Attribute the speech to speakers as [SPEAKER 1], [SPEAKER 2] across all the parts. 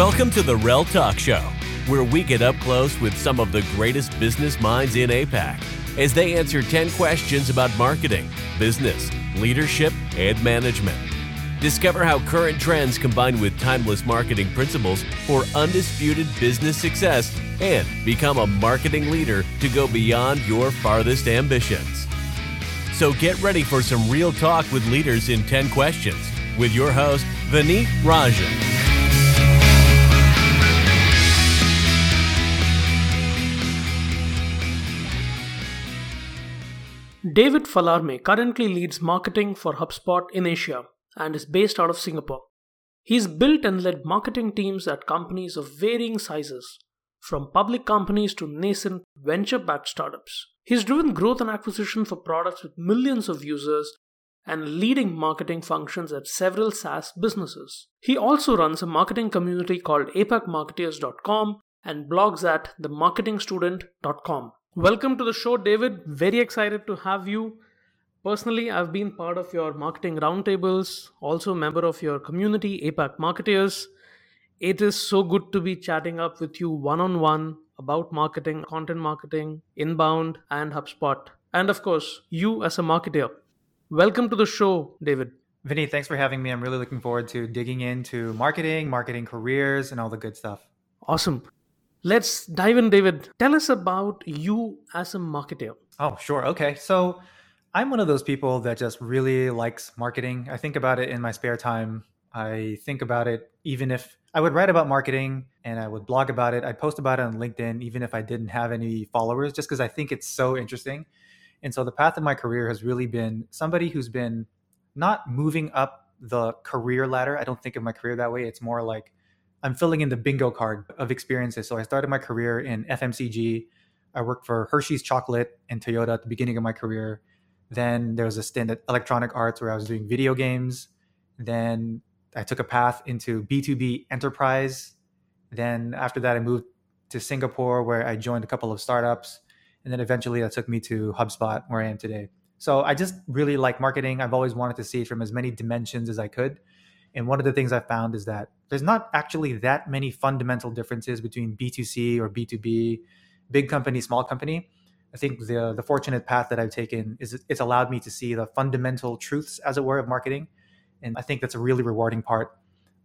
[SPEAKER 1] Welcome to the Real Talk Show, where we get up close with some of the greatest business minds in APAC as they answer 10 questions about marketing, business, leadership, and management. Discover how current trends combine with timeless marketing principles for undisputed business success and become a marketing leader to go beyond your farthest ambitions. So get ready for some real talk with leaders in 10 questions with your host, Vineet Rajan.
[SPEAKER 2] David Fallarme currently leads marketing for HubSpot in Asia and is based out of Singapore. He's built and led marketing teams at companies of varying sizes, from public companies to nascent venture backed startups. He's driven growth and acquisition for products with millions of users and leading marketing functions at several SaaS businesses. He also runs a marketing community called apacmarketers.com and blogs at themarketingstudent.com. Welcome to the show, David. Very excited to have you. Personally, I've been part of your marketing roundtables, also a member of your community, APAC Marketers. It is so good to be chatting up with you one on one about marketing, content marketing, inbound, and HubSpot. And of course, you as a marketer. Welcome to the show, David.
[SPEAKER 3] Vinny, thanks for having me. I'm really looking forward to digging into marketing, marketing careers, and all the good stuff.
[SPEAKER 2] Awesome. Let's dive in, David. Tell us about you as a marketer.
[SPEAKER 3] Oh, sure. Okay. So I'm one of those people that just really likes marketing. I think about it in my spare time. I think about it even if I would write about marketing and I would blog about it. I'd post about it on LinkedIn, even if I didn't have any followers, just because I think it's so interesting. And so the path of my career has really been somebody who's been not moving up the career ladder. I don't think of my career that way. It's more like I'm filling in the bingo card of experiences. So I started my career in FMCG. I worked for Hershey's Chocolate and Toyota at the beginning of my career. Then there was a stint at Electronic Arts where I was doing video games. Then I took a path into B2B enterprise. Then after that, I moved to Singapore where I joined a couple of startups. And then eventually that took me to HubSpot where I am today. So I just really like marketing. I've always wanted to see it from as many dimensions as I could. And one of the things I found is that there's not actually that many fundamental differences between B2C or B2B, big company, small company. I think the the fortunate path that I've taken is it's allowed me to see the fundamental truths, as it were, of marketing, and I think that's a really rewarding part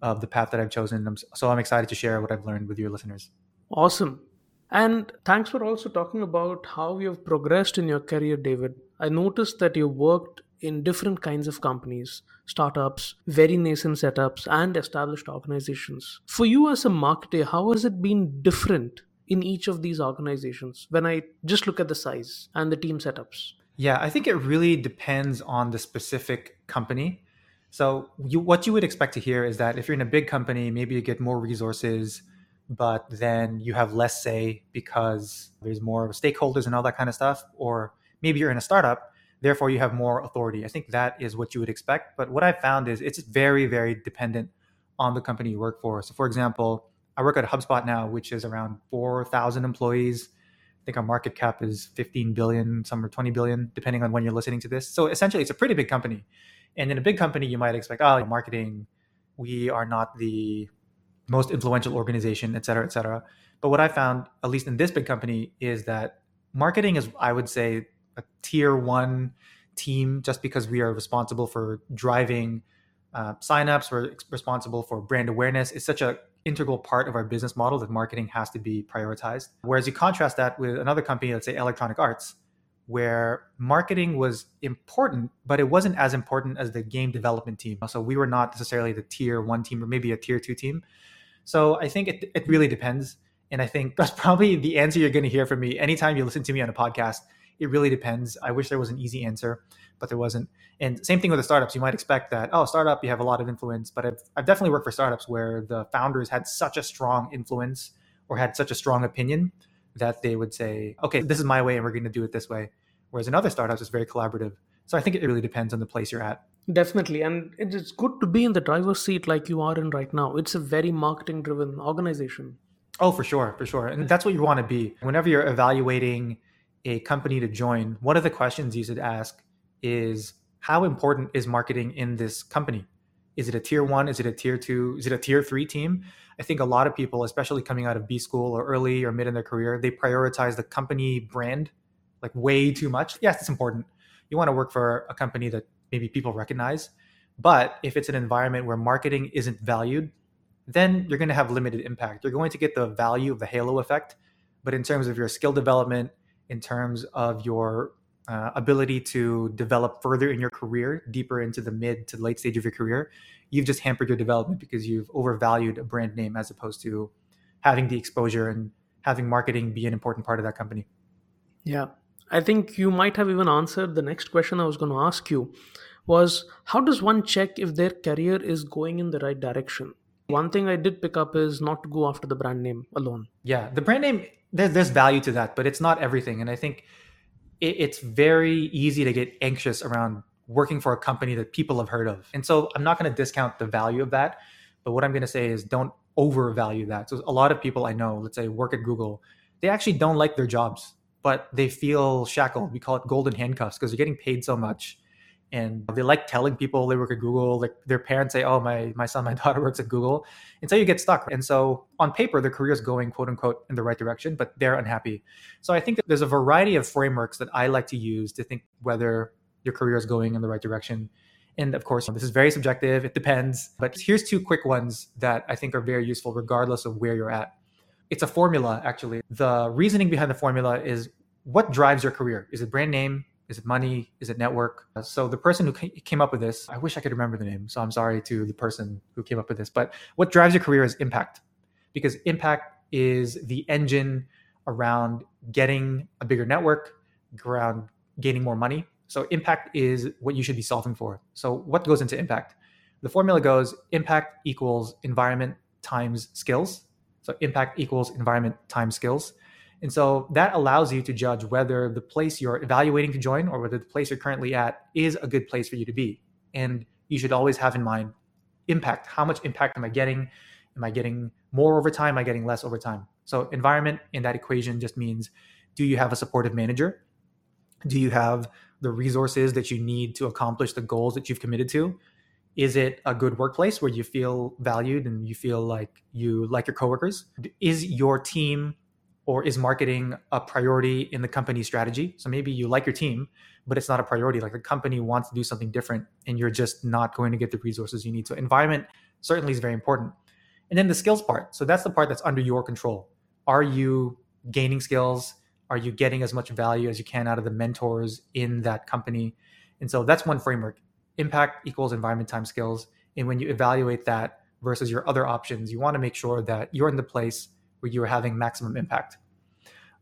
[SPEAKER 3] of the path that I've chosen. So I'm excited to share what I've learned with your listeners.
[SPEAKER 2] Awesome, and thanks for also talking about how you've progressed in your career, David. I noticed that you worked in different kinds of companies, startups, very nascent setups, and established organizations. For you as a marketer, how has it been different in each of these organizations when I just look at the size and the team setups?
[SPEAKER 3] Yeah, I think it really depends on the specific company. So, you, what you would expect to hear is that if you're in a big company, maybe you get more resources, but then you have less say because there's more stakeholders and all that kind of stuff. Or maybe you're in a startup therefore you have more authority. I think that is what you would expect. But what I found is it's very, very dependent on the company you work for. So, for example, I work at HubSpot now, which is around 4,000 employees. I think our market cap is 15 billion, some are 20 billion, depending on when you're listening to this. So, essentially, it's a pretty big company. And in a big company, you might expect, oh, marketing, we are not the most influential organization, et cetera, et cetera. But what I found, at least in this big company, is that marketing is, I would say, a tier one team just because we are responsible for driving uh, signups. We're responsible for brand awareness. It's such an integral part of our business model that marketing has to be prioritized. Whereas you contrast that with another company, let's say Electronic Arts, where marketing was important, but it wasn't as important as the game development team. So we were not necessarily the tier one team or maybe a tier two team. So I think it, it really depends. And I think that's probably the answer you're going to hear from me anytime you listen to me on a podcast it really depends. I wish there was an easy answer, but there wasn't. And same thing with the startups. You might expect that, oh, startup, you have a lot of influence. But I've, I've definitely worked for startups where the founders had such a strong influence or had such a strong opinion that they would say, okay, this is my way and we're going to do it this way. Whereas in other startups, it's very collaborative. So I think it really depends on the place you're at.
[SPEAKER 2] Definitely. And it's good to be in the driver's seat like you are in right now. It's a very marketing driven organization.
[SPEAKER 3] Oh, for sure, for sure. And that's what you want to be. Whenever you're evaluating a company to join, one of the questions you should ask is how important is marketing in this company? Is it a tier one? Is it a tier two? Is it a tier three team? I think a lot of people, especially coming out of B school or early or mid in their career, they prioritize the company brand like way too much. Yes, it's important. You want to work for a company that maybe people recognize. But if it's an environment where marketing isn't valued, then you're going to have limited impact. You're going to get the value of the halo effect, but in terms of your skill development, in terms of your uh, ability to develop further in your career, deeper into the mid to late stage of your career, you've just hampered your development because you've overvalued a brand name as opposed to having the exposure and having marketing be an important part of that company.
[SPEAKER 2] Yeah. I think you might have even answered the next question I was going to ask you was how does one check if their career is going in the right direction? One thing I did pick up is not to go after the brand name alone.
[SPEAKER 3] Yeah, the brand name there's there's value to that, but it's not everything. And I think it, it's very easy to get anxious around working for a company that people have heard of. And so I'm not going to discount the value of that, but what I'm going to say is don't overvalue that. So a lot of people I know, let's say work at Google, they actually don't like their jobs, but they feel shackled. We call it golden handcuffs because they're getting paid so much and they like telling people they work at Google. Like their parents say, "Oh, my my son, my daughter works at Google," and so you get stuck. And so on paper, their career is going quote unquote in the right direction, but they're unhappy. So I think that there's a variety of frameworks that I like to use to think whether your career is going in the right direction. And of course, this is very subjective. It depends. But here's two quick ones that I think are very useful, regardless of where you're at. It's a formula, actually. The reasoning behind the formula is what drives your career? Is it brand name? Is it money? Is it network? Uh, so the person who came up with this, I wish I could remember the name. So I'm sorry to the person who came up with this. But what drives your career is impact, because impact is the engine around getting a bigger network, around gaining more money. So impact is what you should be solving for. So what goes into impact? The formula goes impact equals environment times skills. So impact equals environment times skills. And so that allows you to judge whether the place you're evaluating to join or whether the place you're currently at is a good place for you to be. And you should always have in mind impact. How much impact am I getting? Am I getting more over time? Am I getting less over time? So, environment in that equation just means do you have a supportive manager? Do you have the resources that you need to accomplish the goals that you've committed to? Is it a good workplace where you feel valued and you feel like you like your coworkers? Is your team or is marketing a priority in the company strategy? So maybe you like your team, but it's not a priority. Like the company wants to do something different and you're just not going to get the resources you need. So environment certainly is very important. And then the skills part. So that's the part that's under your control. Are you gaining skills? Are you getting as much value as you can out of the mentors in that company? And so that's one framework. Impact equals environment times skills. And when you evaluate that versus your other options, you want to make sure that you're in the place where you are having maximum impact.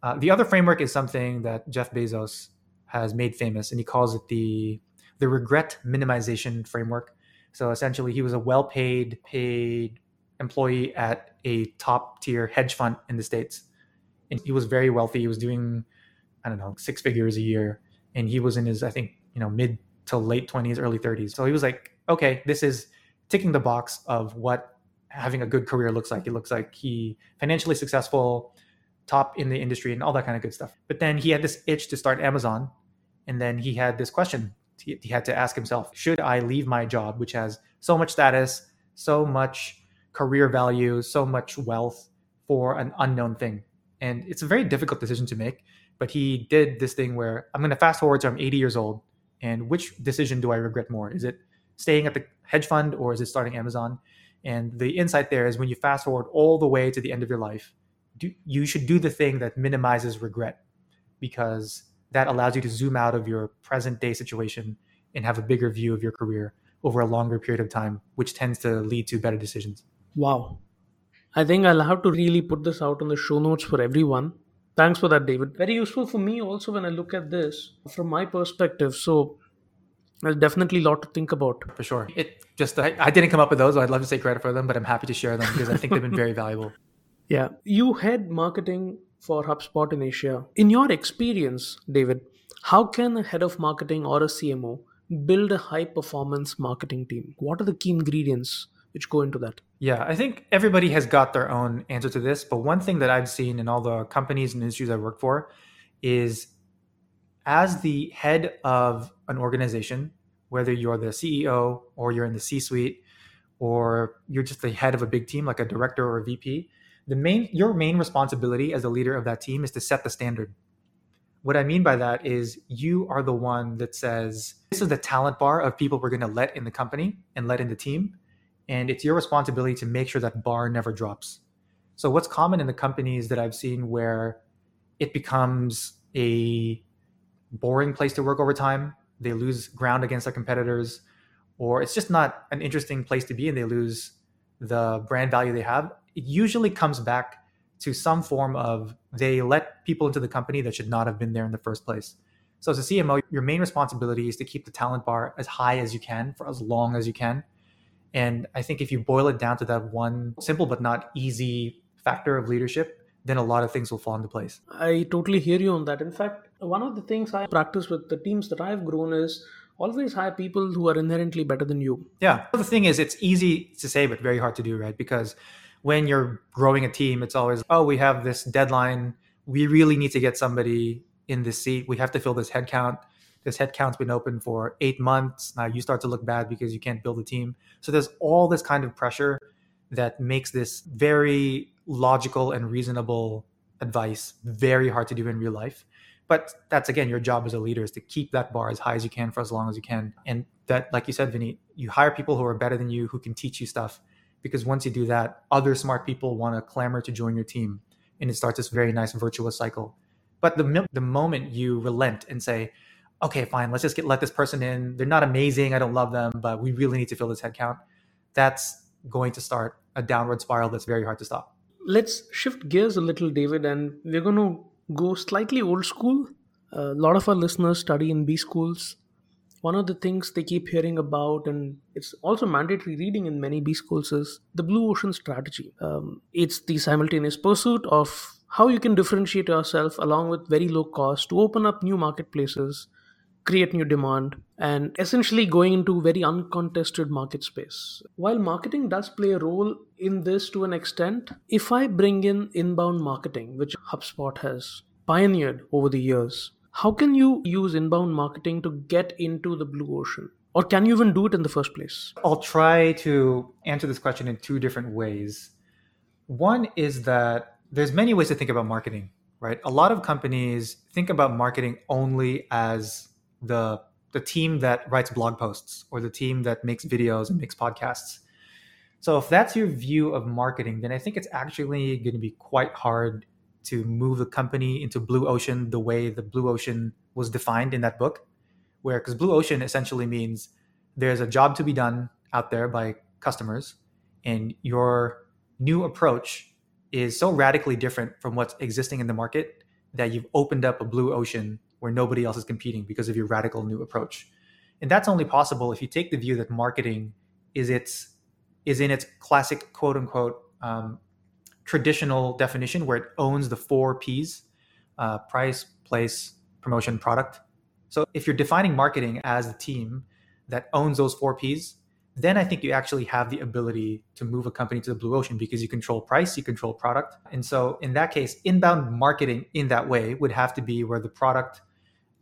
[SPEAKER 3] Uh, the other framework is something that Jeff Bezos has made famous, and he calls it the the regret minimization framework. So essentially, he was a well-paid paid employee at a top tier hedge fund in the states, and he was very wealthy. He was doing I don't know six figures a year, and he was in his I think you know mid to late twenties, early thirties. So he was like, okay, this is ticking the box of what having a good career looks like. It looks like he financially successful, top in the industry, and all that kind of good stuff. But then he had this itch to start Amazon, and then he had this question he, he had to ask himself: Should I leave my job, which has so much status, so much career value, so much wealth, for an unknown thing? And it's a very difficult decision to make. But he did this thing where I'm going to fast forward to I'm 80 years old, and which decision do I regret more? Is it staying at the hedge fund or is it starting Amazon? And the insight there is when you fast forward all the way to the end of your life, do, you should do the thing that minimizes regret because that allows you to zoom out of your present day situation and have a bigger view of your career over a longer period of time, which tends to lead to better decisions.
[SPEAKER 2] Wow. I think I'll have to really put this out on the show notes for everyone. Thanks for that, David. Very useful for me also when I look at this from my perspective. So, there's definitely a lot to think about.
[SPEAKER 3] For sure. It just I, I didn't come up with those. So I'd love to say credit for them, but I'm happy to share them because I think they've been very valuable.
[SPEAKER 2] Yeah. You head marketing for HubSpot in Asia. In your experience, David, how can a head of marketing or a CMO build a high performance marketing team? What are the key ingredients which go into that?
[SPEAKER 3] Yeah, I think everybody has got their own answer to this. But one thing that I've seen in all the companies and industries I work for is as the head of an organization, whether you're the CEO or you're in the C suite or you're just the head of a big team like a director or a VP, the main your main responsibility as a leader of that team is to set the standard. What I mean by that is you are the one that says this is the talent bar of people we're going to let in the company and let in the team and it's your responsibility to make sure that bar never drops. So what's common in the companies that I've seen where it becomes a boring place to work over time, they lose ground against their competitors, or it's just not an interesting place to be and they lose the brand value they have, it usually comes back to some form of they let people into the company that should not have been there in the first place. So as a CMO, your main responsibility is to keep the talent bar as high as you can for as long as you can and I think if you boil it down to that one simple but not easy factor of leadership, then a lot of things will fall into place.
[SPEAKER 2] I totally hear you on that. In fact, one of the things I practice with the teams that I've grown is always hire people who are inherently better than you.
[SPEAKER 3] Yeah. The thing is, it's easy to say, but very hard to do, right? Because when you're growing a team, it's always, oh, we have this deadline. We really need to get somebody in this seat. We have to fill this headcount this headcount's been open for eight months. Now you start to look bad because you can't build a team. So there's all this kind of pressure that makes this very logical and reasonable advice very hard to do in real life. But that's again your job as a leader is to keep that bar as high as you can for as long as you can. And that, like you said, Vinny, you hire people who are better than you, who can teach you stuff. Because once you do that, other smart people want to clamor to join your team. And it starts this very nice virtuous cycle. But the, the moment you relent and say, okay, fine, let's just get let this person in. They're not amazing. I don't love them, but we really need to fill this headcount. That's going to start a downward spiral that's very hard to stop.
[SPEAKER 2] Let's shift gears a little, David, and we're going to go slightly old school. A lot of our listeners study in B schools. One of the things they keep hearing about, and it's also mandatory reading in many B schools, is the blue ocean strategy. Um, it's the simultaneous pursuit of how you can differentiate yourself along with very low cost to open up new marketplaces create new demand, and essentially going into very uncontested market space. While marketing does play a role in this to an extent, if I bring in inbound marketing, which HubSpot has pioneered over the years, how can you use inbound marketing to get into the blue ocean? Or can you even do it in the first place?
[SPEAKER 3] I'll try to answer this question in two different ways. One is that there's many ways to think about marketing, right? A lot of companies think about marketing only as the the team that writes blog posts or the team that makes videos and makes podcasts. So if that's your view of marketing, then I think it's actually going to be quite hard to move the company into blue ocean the way the blue ocean was defined in that book. Where because blue ocean essentially means there's a job to be done out there by customers and your new approach is so radically different from what's existing in the market that you've opened up a blue ocean where nobody else is competing because of your radical new approach. And that's only possible if you take the view that marketing is its is in its classic quote unquote um, traditional definition where it owns the four P's: uh, price, place, promotion, product. So if you're defining marketing as a team that owns those four P's, then I think you actually have the ability to move a company to the blue ocean because you control price, you control product. And so in that case, inbound marketing in that way would have to be where the product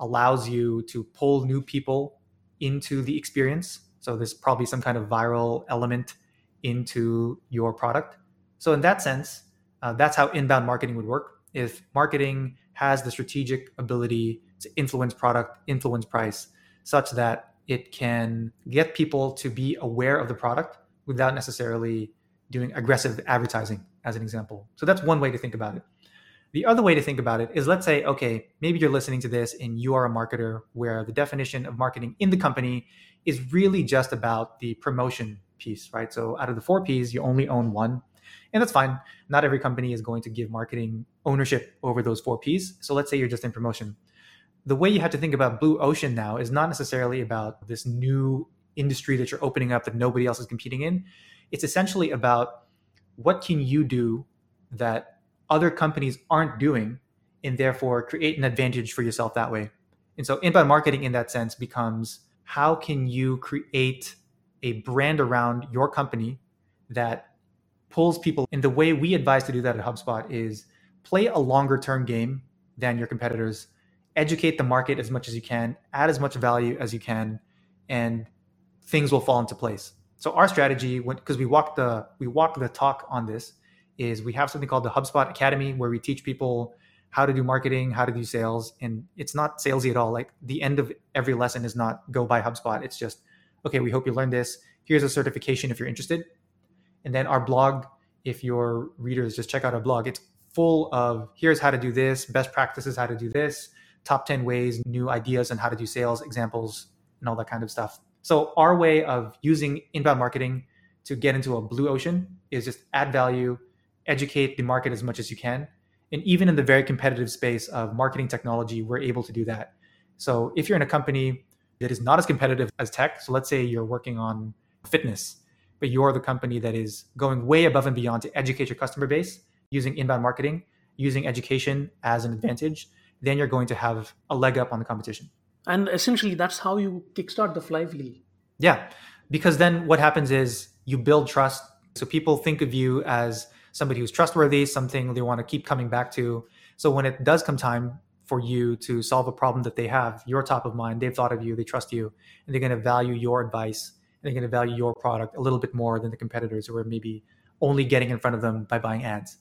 [SPEAKER 3] allows you to pull new people into the experience. So there's probably some kind of viral element into your product. So in that sense, uh, that's how inbound marketing would work. If marketing has the strategic ability to influence product, influence price, such that it can get people to be aware of the product without necessarily doing aggressive advertising, as an example. So that's one way to think about it. The other way to think about it is let's say, okay, maybe you're listening to this and you are a marketer where the definition of marketing in the company is really just about the promotion piece, right? So out of the four P's, you only own one. And that's fine. Not every company is going to give marketing ownership over those four P's. So let's say you're just in promotion. The way you have to think about Blue Ocean now is not necessarily about this new industry that you're opening up that nobody else is competing in. It's essentially about what can you do that other companies aren't doing and therefore create an advantage for yourself that way. And so inbound marketing in that sense becomes how can you create a brand around your company that pulls people and the way we advise to do that at HubSpot is play a longer term game than your competitors, educate the market as much as you can, add as much value as you can, and things will fall into place. So our strategy, because we walk the we walk the talk on this, is we have something called the HubSpot Academy where we teach people how to do marketing, how to do sales, and it's not salesy at all. Like the end of every lesson is not go buy HubSpot. It's just okay. We hope you learned this. Here's a certification if you're interested, and then our blog. If your readers just check out our blog, it's full of here's how to do this, best practices, how to do this, top 10 ways, new ideas on how to do sales, examples, and all that kind of stuff. So, our way of using inbound marketing to get into a blue ocean is just add value, educate the market as much as you can. And even in the very competitive space of marketing technology, we're able to do that. So, if you're in a company that is not as competitive as tech, so let's say you're working on fitness, but you're the company that is going way above and beyond to educate your customer base using inbound marketing, using education as an advantage, then you're going to have a leg up on the competition.
[SPEAKER 2] And essentially, that's how you kickstart the flywheel.
[SPEAKER 3] Yeah, because then what happens is you build trust. So people think of you as somebody who's trustworthy, something they want to keep coming back to. So when it does come time for you to solve a problem that they have, you're top of mind. They've thought of you, they trust you, and they're going to value your advice and they're going to value your product a little bit more than the competitors who are maybe only getting in front of them by buying ads.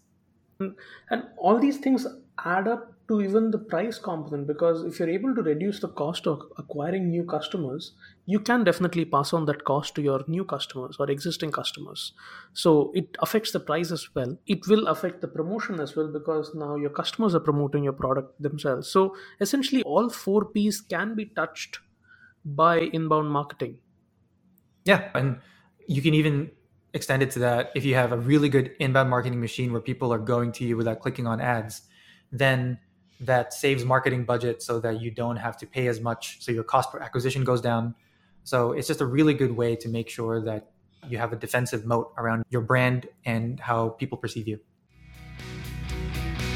[SPEAKER 2] And all these things add up to even the price component because if you're able to reduce the cost of acquiring new customers, you can definitely pass on that cost to your new customers or existing customers. So it affects the price as well. It will affect the promotion as well because now your customers are promoting your product themselves. So essentially, all four P's can be touched by inbound marketing.
[SPEAKER 3] Yeah. And you can even extend it to that if you have a really good inbound marketing machine where people are going to you without clicking on ads then that saves marketing budget so that you don't have to pay as much so your cost per acquisition goes down so it's just a really good way to make sure that you have a defensive moat around your brand and how people perceive you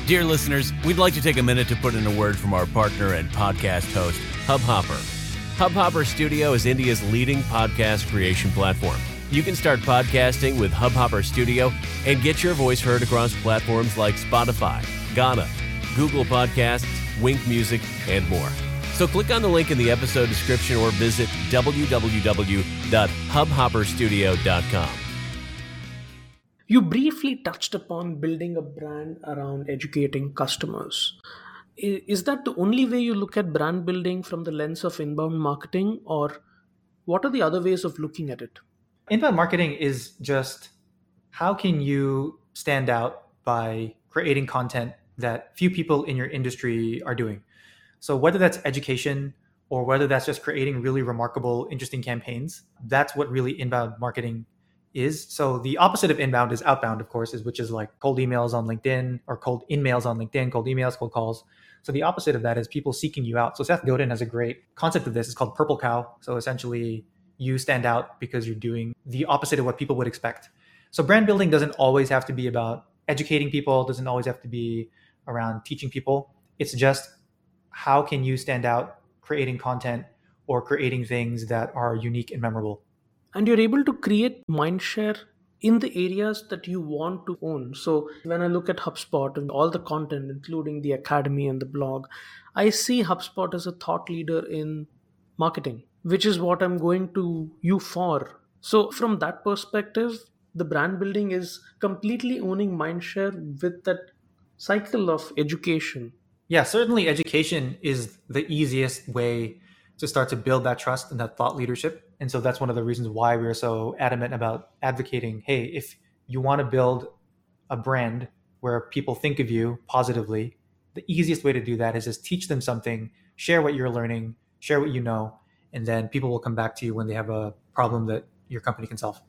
[SPEAKER 1] Dear listeners, we'd like to take a minute to put in a word from our partner and podcast host, Hubhopper. Hubhopper Studio is India's leading podcast creation platform. You can start podcasting with Hubhopper Studio and get your voice heard across platforms like Spotify, Gaana, Google Podcasts, Wynk Music, and more. So click on the link in the episode description or visit www.hubhopperstudio.com.
[SPEAKER 2] You briefly touched upon building a brand around educating customers. Is that the only way you look at brand building from the lens of inbound marketing, or what are the other ways of looking at it?
[SPEAKER 3] Inbound marketing is just how can you stand out by creating content that few people in your industry are doing. So whether that's education or whether that's just creating really remarkable, interesting campaigns, that's what really inbound marketing is. So the opposite of inbound is outbound, of course, is which is like cold emails on LinkedIn or cold in-mails on LinkedIn, cold emails, cold calls. So the opposite of that is people seeking you out. So Seth Godin has a great concept of this. It's called purple cow. So essentially you stand out because you're doing the opposite of what people would expect. So brand building doesn't always have to be about educating people, doesn't always have to be around teaching people. It's just how can you stand out creating content or creating things that are unique and memorable.
[SPEAKER 2] And you're able to create mindshare in the areas that you want to own. So when I look at HubSpot and all the content, including the academy and the blog, I see HubSpot as a thought leader in marketing, which is what I'm going to you for. So from that perspective, the brand building is completely owning mindshare with that cycle of education.
[SPEAKER 3] Yeah, certainly education is the easiest way to start to build that trust and that thought leadership. And so that's one of the reasons why we are so adamant about advocating hey, if you want to build a brand where people think of you positively, the easiest way to do that is just teach them something, share what you're learning, share what you know, and then people will come back to you when they have a problem that your company can solve.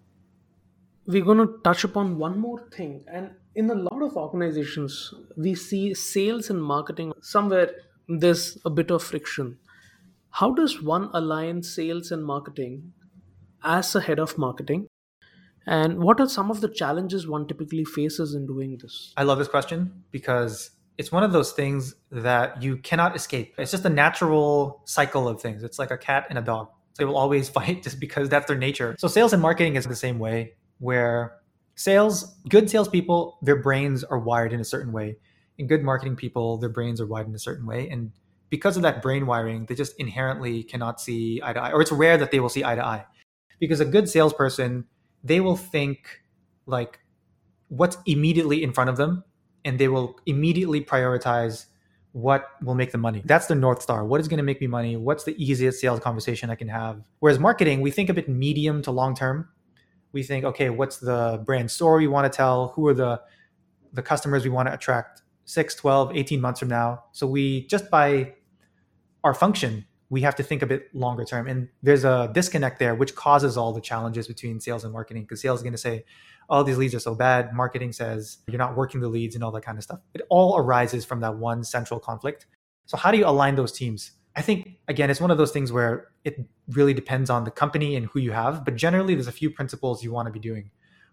[SPEAKER 2] We're going to touch upon one more thing, and in a lot of organizations, we see sales and marketing somewhere there's a bit of friction. How does one align sales and marketing as a head of marketing? And what are some of the challenges one typically faces in doing this?
[SPEAKER 3] I love this question because it's one of those things that you cannot escape. It's just a natural cycle of things. It's like a cat and a dog. They will always fight just because that's their nature. So sales and marketing is the same way, where sales, good salespeople, their brains are wired in a certain way. And good marketing people, their brains are wired in a certain way. And because of that brain wiring, they just inherently cannot see eye to eye, or it's rare that they will see eye to eye. because a good salesperson they will think like what's immediately in front of them and they will immediately prioritize what will make the money. That's the North Star. What is going to make me money? What's the easiest sales conversation I can have? Whereas marketing, we think a bit medium to long term. We think, okay, what's the brand story we want to tell? Who are the the customers we want to attract 6, 12, 18 months from now? So we just by our function, we have to think a bit longer term. And there's a disconnect there, which causes all the challenges between sales and marketing because sales is going to say, oh, these leads are so bad. Marketing says you're not working the leads and all that kind of stuff. It all arises from that one central conflict. So, how do you align those teams? I think, again, it's one of those things where it really depends on the company and who you have. But generally, there's a few principles you want to be doing.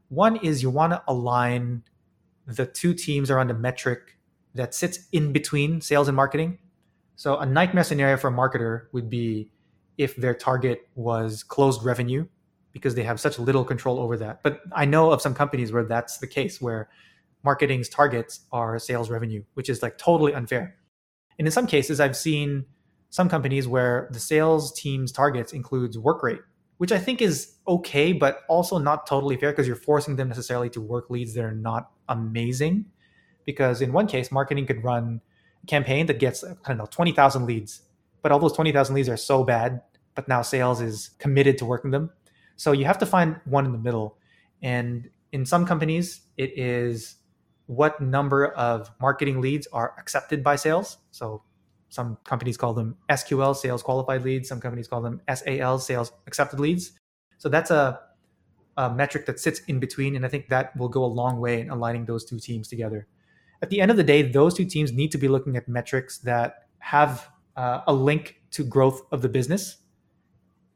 [SPEAKER 3] One is you want to align the two teams around a metric that sits in between sales and marketing. So, a nightmare scenario for a marketer would be if their target was closed revenue because they have such little control over that. But I know of some companies where that's the case, where marketing's targets are sales revenue, which is like totally unfair. And in some cases, I've seen some companies where the sales team's targets includes work rate, which I think is okay, but also not totally fair because you're forcing them necessarily to work leads that are not amazing. Because in one case, marketing could run a campaign that gets, I don't know, 20,000 leads, but all those 20,000 leads are so bad, but now sales is committed to working them so you have to find one in the middle. And in some companies, it is what number of marketing leads are accepted by sales. So some companies call them SQL, sales qualified leads. Some companies call them SAL, sales accepted leads. So that's a, a metric that sits in between. And I think that will go a long way in aligning those two teams together. At the end of the day, those two teams need to be looking at metrics that have uh, a link to growth of the business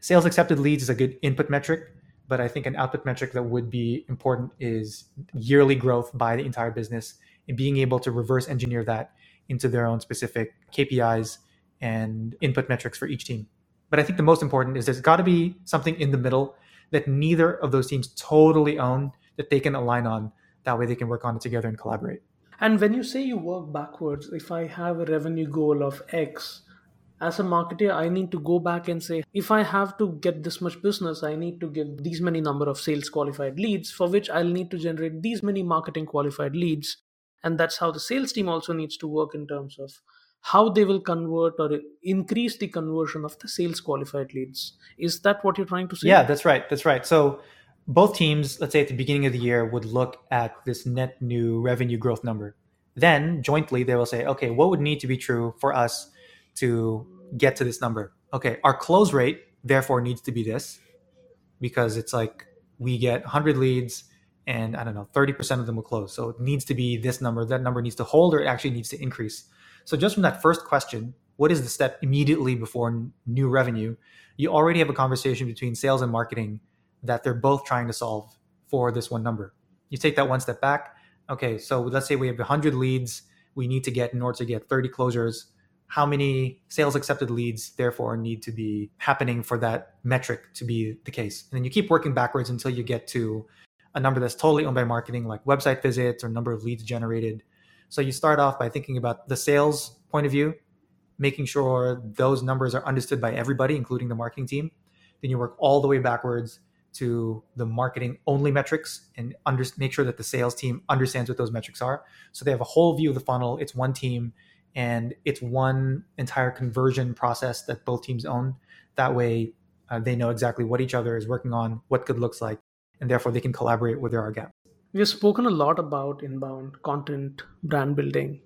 [SPEAKER 3] sales accepted leads is a good input metric, but I think an output metric that would be important is yearly growth by the entire business and being able to reverse engineer that into their own specific KPIs and input metrics for each team. But I think the most important is there's got to be something in the middle that neither of those teams totally own that they can align on. That way they can work on it together and collaborate.
[SPEAKER 2] And when you say you work backwards, if I have a revenue goal of X, as a marketer i need to go back and say if i have to get this much business i need to give these many number of sales qualified leads for which i'll need to generate these many marketing qualified leads and that's how the sales team also needs to work in terms of how they will convert or increase the conversion of the sales qualified leads. Is that what you're trying to say?
[SPEAKER 3] Yeah that's right that's right. So both teams let's say at the beginning of the year would look at this net new revenue growth number. Then jointly they will say okay what would need to be true for us to get to this number. Okay, our close rate therefore needs to be this because it's like we get 100 leads and I don't know, 30% of them will close. So it needs to be this number. That number needs to hold or it actually needs to increase. So just from that first question, what is the step immediately before new revenue? You already have a conversation between sales and marketing that they're both trying to solve for this one number. You take that one step back. Okay, so let's say we have 100 leads we need to get in order to get 30 closures how many sales accepted leads therefore need to be happening for that metric to be the case and then you keep working backwards until you get to a number that's totally owned by marketing like website visits or number of leads generated. So you start off by thinking about the sales point of view making sure those numbers are understood by everybody including the marketing team. Then you work all the way backwards to the marketing only metrics and under, make sure that the sales team understands what those metrics are. So they have a whole view of the funnel. It's one team and it's one entire conversion process that both teams own. That way, uh, they know exactly what each other is working on, what good looks like, and therefore they can collaborate where there are gaps.
[SPEAKER 2] We've spoken a lot about inbound content, brand building.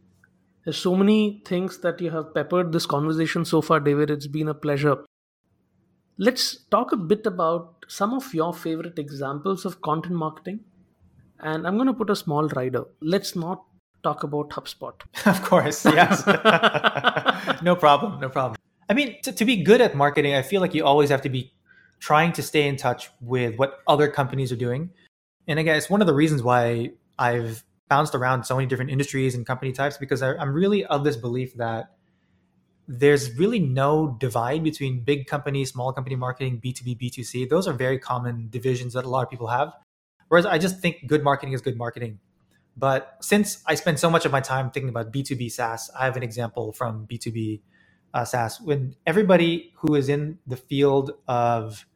[SPEAKER 2] There's so many things that you have peppered this conversation so far, David. It's been a pleasure. Let's talk a bit about some of your favorite examples of content marketing. And I'm going to put a small rider. Let's not talk about HubSpot.
[SPEAKER 3] of course, yes. no problem, no problem. I mean, to, to be good at marketing, I feel like you always have to be trying to stay in touch with what other companies are doing. And again, it's one of the reasons why I've bounced around so many different industries and company types because I, I'm really of this belief that there's really no divide between big company, small company marketing, B2B, B2C. Those are very common divisions that a lot of people have. Whereas I just think good marketing is good marketing. But since I spend so much of my time thinking about B2B SaaS, I have an example from B2B uh, SaaS. When everybody who is in the field of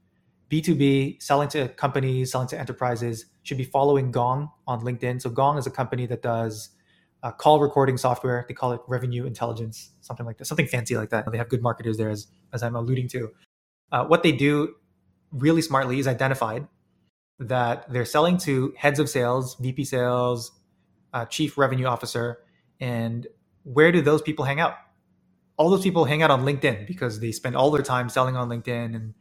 [SPEAKER 3] B2B, selling to companies, selling to enterprises, should be following Gong on LinkedIn. So Gong is a company that does uh, call recording software. They call it revenue intelligence, something like that, something fancy like that. They have good marketers there, as, as I'm alluding to. Uh, what they do really smartly is identified that they're selling to heads of sales, VP sales, uh, chief revenue officer, and where do those people hang out? All those people hang out on LinkedIn because they spend all their time selling on LinkedIn and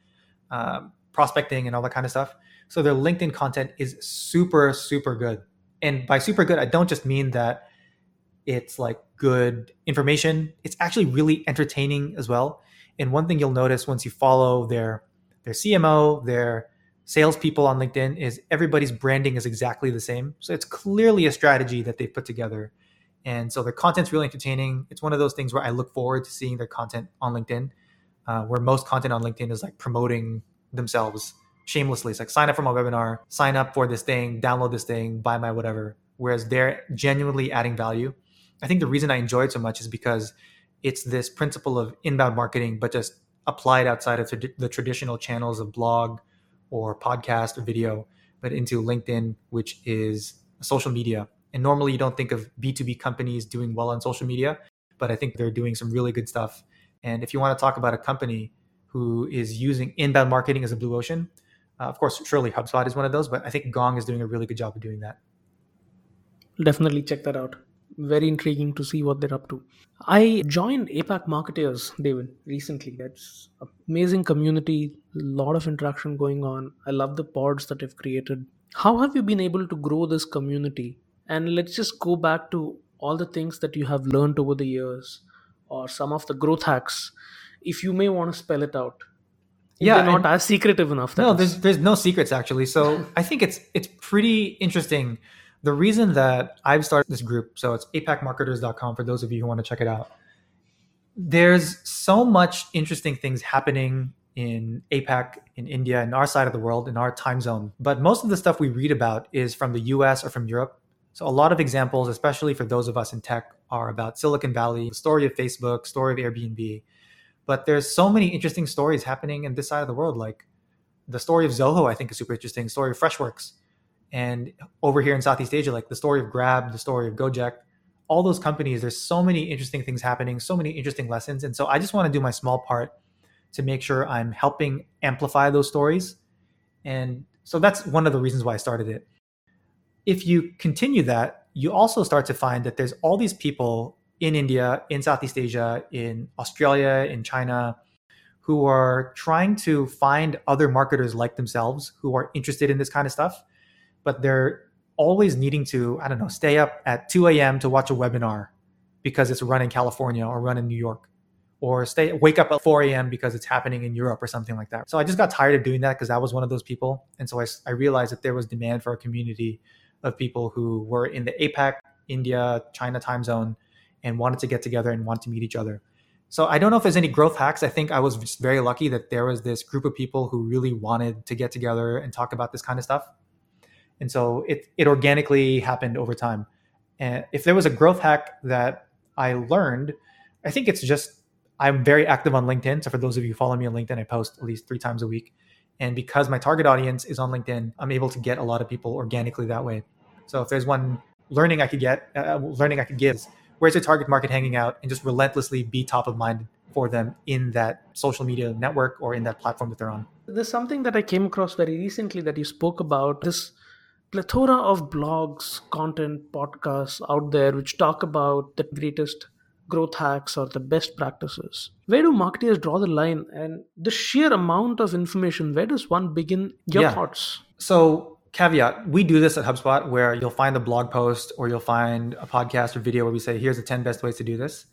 [SPEAKER 3] uh, prospecting and all that kind of stuff. So their LinkedIn content is super, super good. And by super good, I don't just mean that it's like good information. It's actually really entertaining as well. And one thing you'll notice once you follow their their CMO, their salespeople on LinkedIn is everybody's branding is exactly the same. So it's clearly a strategy that they've put together. And so their content's really entertaining. It's one of those things where I look forward to seeing their content on LinkedIn, uh, where most content on LinkedIn is like promoting themselves shamelessly. It's like sign up for my webinar, sign up for this thing, download this thing, buy my whatever. Whereas they're genuinely adding value. I think the reason I enjoy it so much is because it's this principle of inbound marketing, but just applied outside of the traditional channels of blog or podcast or video, but into LinkedIn, which is social media. And normally you don't think of B2B companies doing well on social media, but I think they're doing some really good stuff. And if you want to talk about a company who is using inbound marketing as a blue ocean, uh, of course, surely HubSpot is one of those, but I think Gong is doing a really good job of doing that.
[SPEAKER 2] Definitely check that out very intriguing to see what they're up to. I joined APAC Marketers, David, recently. That's amazing community, a lot of interaction going on. I love the pods that you've created. How have you been able to grow this community? And let's just go back to all the things that you have learned over the years or some of the growth hacks. If you may want to spell it out. Yeah, they're not as secretive enough.
[SPEAKER 3] No, there's there's no secrets actually. So I think it's it's pretty interesting the reason that I've started this group, so it's apacmarketers.com for those of you who want to check it out. There's so much interesting things happening in APAC, in India, in our side of the world, in our time zone. But most of the stuff we read about is from the US or from Europe. So a lot of examples, especially for those of us in tech, are about Silicon Valley, the story of Facebook, story of Airbnb. But there's so many interesting stories happening in this side of the world. Like the story of Zoho, I think is super interesting. Story of Freshworks and over here in Southeast Asia, like the story of Grab, the story of Gojek, all those companies, there's so many interesting things happening, so many interesting lessons. And so I just want to do my small part to make sure I'm helping amplify those stories. And so that's one of the reasons why I started it. If you continue that, you also start to find that there's all these people in India, in Southeast Asia, in Australia, in China, who are trying to find other marketers like themselves who are interested in this kind of stuff but they're always needing to, I don't know, stay up at 2 a.m. to watch a webinar because it's run in California or run in New York, or stay wake up at 4 a.m. because it's happening in Europe or something like that. So I just got tired of doing that because I was one of those people, and so I, I realized that there was demand for a community of people who were in the APAC, India, China time zone, and wanted to get together and wanted to meet each other. So I don't know if there's any growth hacks. I think I was just very lucky that there was this group of people who really wanted to get together and talk about this kind of stuff and so it it organically happened over time. And if there was a growth hack that I learned, I think it's just I'm very active on LinkedIn. So for those of you who follow me on LinkedIn, I post at least three times a week. And because my target audience is on LinkedIn, I'm able to get a lot of people organically that way. So if there's one learning I could get, uh, learning I could give, where's your target market hanging out, and just relentlessly be top of mind for them in that social media network or in that platform that they're on.
[SPEAKER 2] There's something that I came across very recently that you spoke about this plethora of blogs, content, podcasts out there which talk about the greatest growth hacks or the best practices. Where do marketers draw the line? And the sheer amount of information, where does one begin? Your yeah. thoughts?
[SPEAKER 3] So, caveat we do this at HubSpot where you'll find a blog post or you'll find a podcast or video where we say, here's the 10 best ways to do this.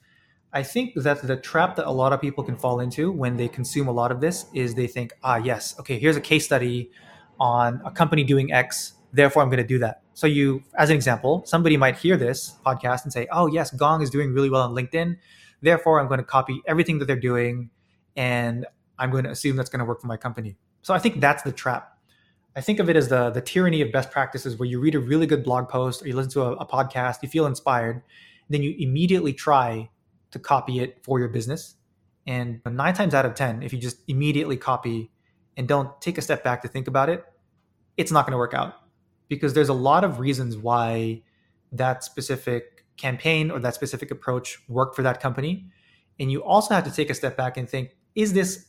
[SPEAKER 3] I think that the trap that a lot of people can fall into when they consume a lot of this is they think, ah, yes, okay, here's a case study on a company doing X therefore i'm going to do that. So you as an example somebody might hear this podcast and say oh yes gong is doing really well on linkedin therefore i'm going to copy everything that they're doing and i'm going to assume that's going to work for my company. So i think that's the trap i think of it as the the tyranny of best practices where you read a really good blog post or you listen to a, a podcast you feel inspired then you immediately try to copy it for your business and nine times out of ten if you just immediately copy and don't take a step back to think about it, it's not going to work out because there's a lot of reasons why that specific campaign or that specific approach worked for that company. And you also have to take a step back and think, is this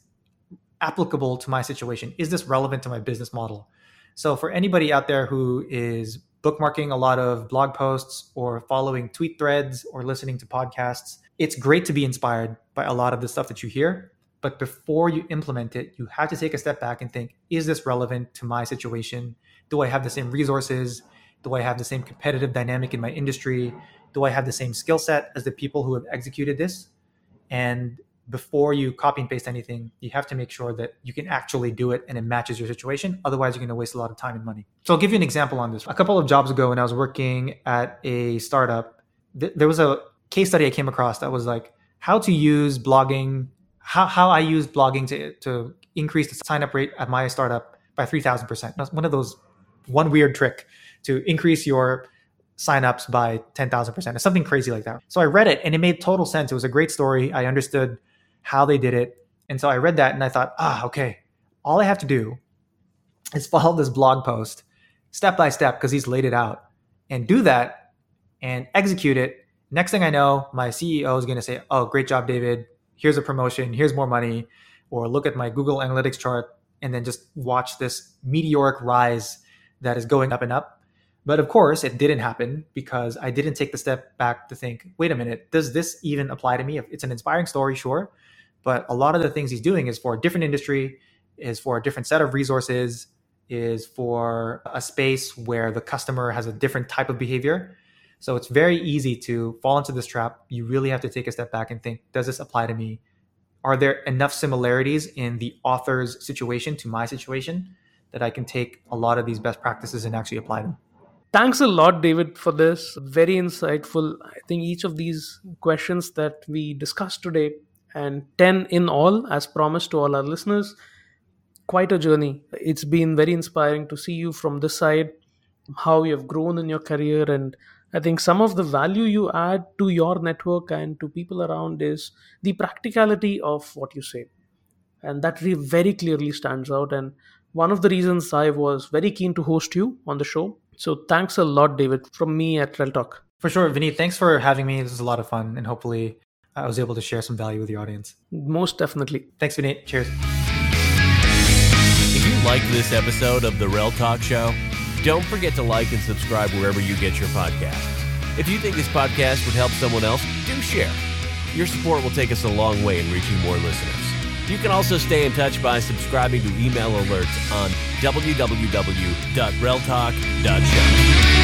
[SPEAKER 3] applicable to my situation? Is this relevant to my business model? So, for anybody out there who is bookmarking a lot of blog posts or following tweet threads or listening to podcasts, it's great to be inspired by a lot of the stuff that you hear. But before you implement it, you have to take a step back and think is this relevant to my situation? Do I have the same resources? Do I have the same competitive dynamic in my industry? Do I have the same skill set as the people who have executed this? And before you copy and paste anything, you have to make sure that you can actually do it and it matches your situation. Otherwise, you're going to waste a lot of time and money. So I'll give you an example on this. A couple of jobs ago, when I was working at a startup, th- there was a case study I came across that was like how to use blogging, how, how I use blogging to, to increase the sign up rate at my startup by 3000%. That's one of those, one weird trick to increase your signups by 10,000%. It's something crazy like that. So I read it and it made total sense. It was a great story. I understood how they did it. And so I read that and I thought, ah, okay, all I have to do is follow this blog post step by step because he's laid it out and do that and execute it. Next thing I know, my CEO is going to say, oh, great job, David. Here's a promotion. Here's more money. Or look at my Google Analytics chart and then just watch this meteoric rise that is going up and up. But of course, it didn't happen because I didn't take the step back to think, wait a minute, does this even apply to me? It's an inspiring story, sure. But a lot of the things he's doing is for a different industry, is for a different set of resources, is for a space where the customer has a different type of behavior. So it's very easy to fall into this trap. You really have to take a step back and think, does this apply to me? Are there enough similarities in the author's situation to my situation that I can take a lot of these best practices and actually apply them?
[SPEAKER 2] Thanks a lot, David, for this. Very insightful. I think each of these questions that we discussed today and 10 in all, as promised to all our listeners. Quite a journey. It's been very inspiring to see you from this side, how you have grown in your career. And I think some of the value you add to your network and to people around is the practicality of what you say. And that really very clearly stands out. And one of the reasons I was very keen to host you on the show. So thanks a lot, David, from me at Real Talk.
[SPEAKER 3] For sure, Vineet. Thanks for having me. This is a lot of fun, and hopefully, I was able to share some value with the audience.
[SPEAKER 2] Most definitely.
[SPEAKER 3] Thanks, Vineet. Cheers.
[SPEAKER 1] If you like this episode of The Real Talk Show, don't forget to like and subscribe wherever you get your podcast. If you think this podcast would help someone else, do share. Your support will take us a long way in reaching more listeners. You can also stay in touch by subscribing to email alerts on www.realtalk.show.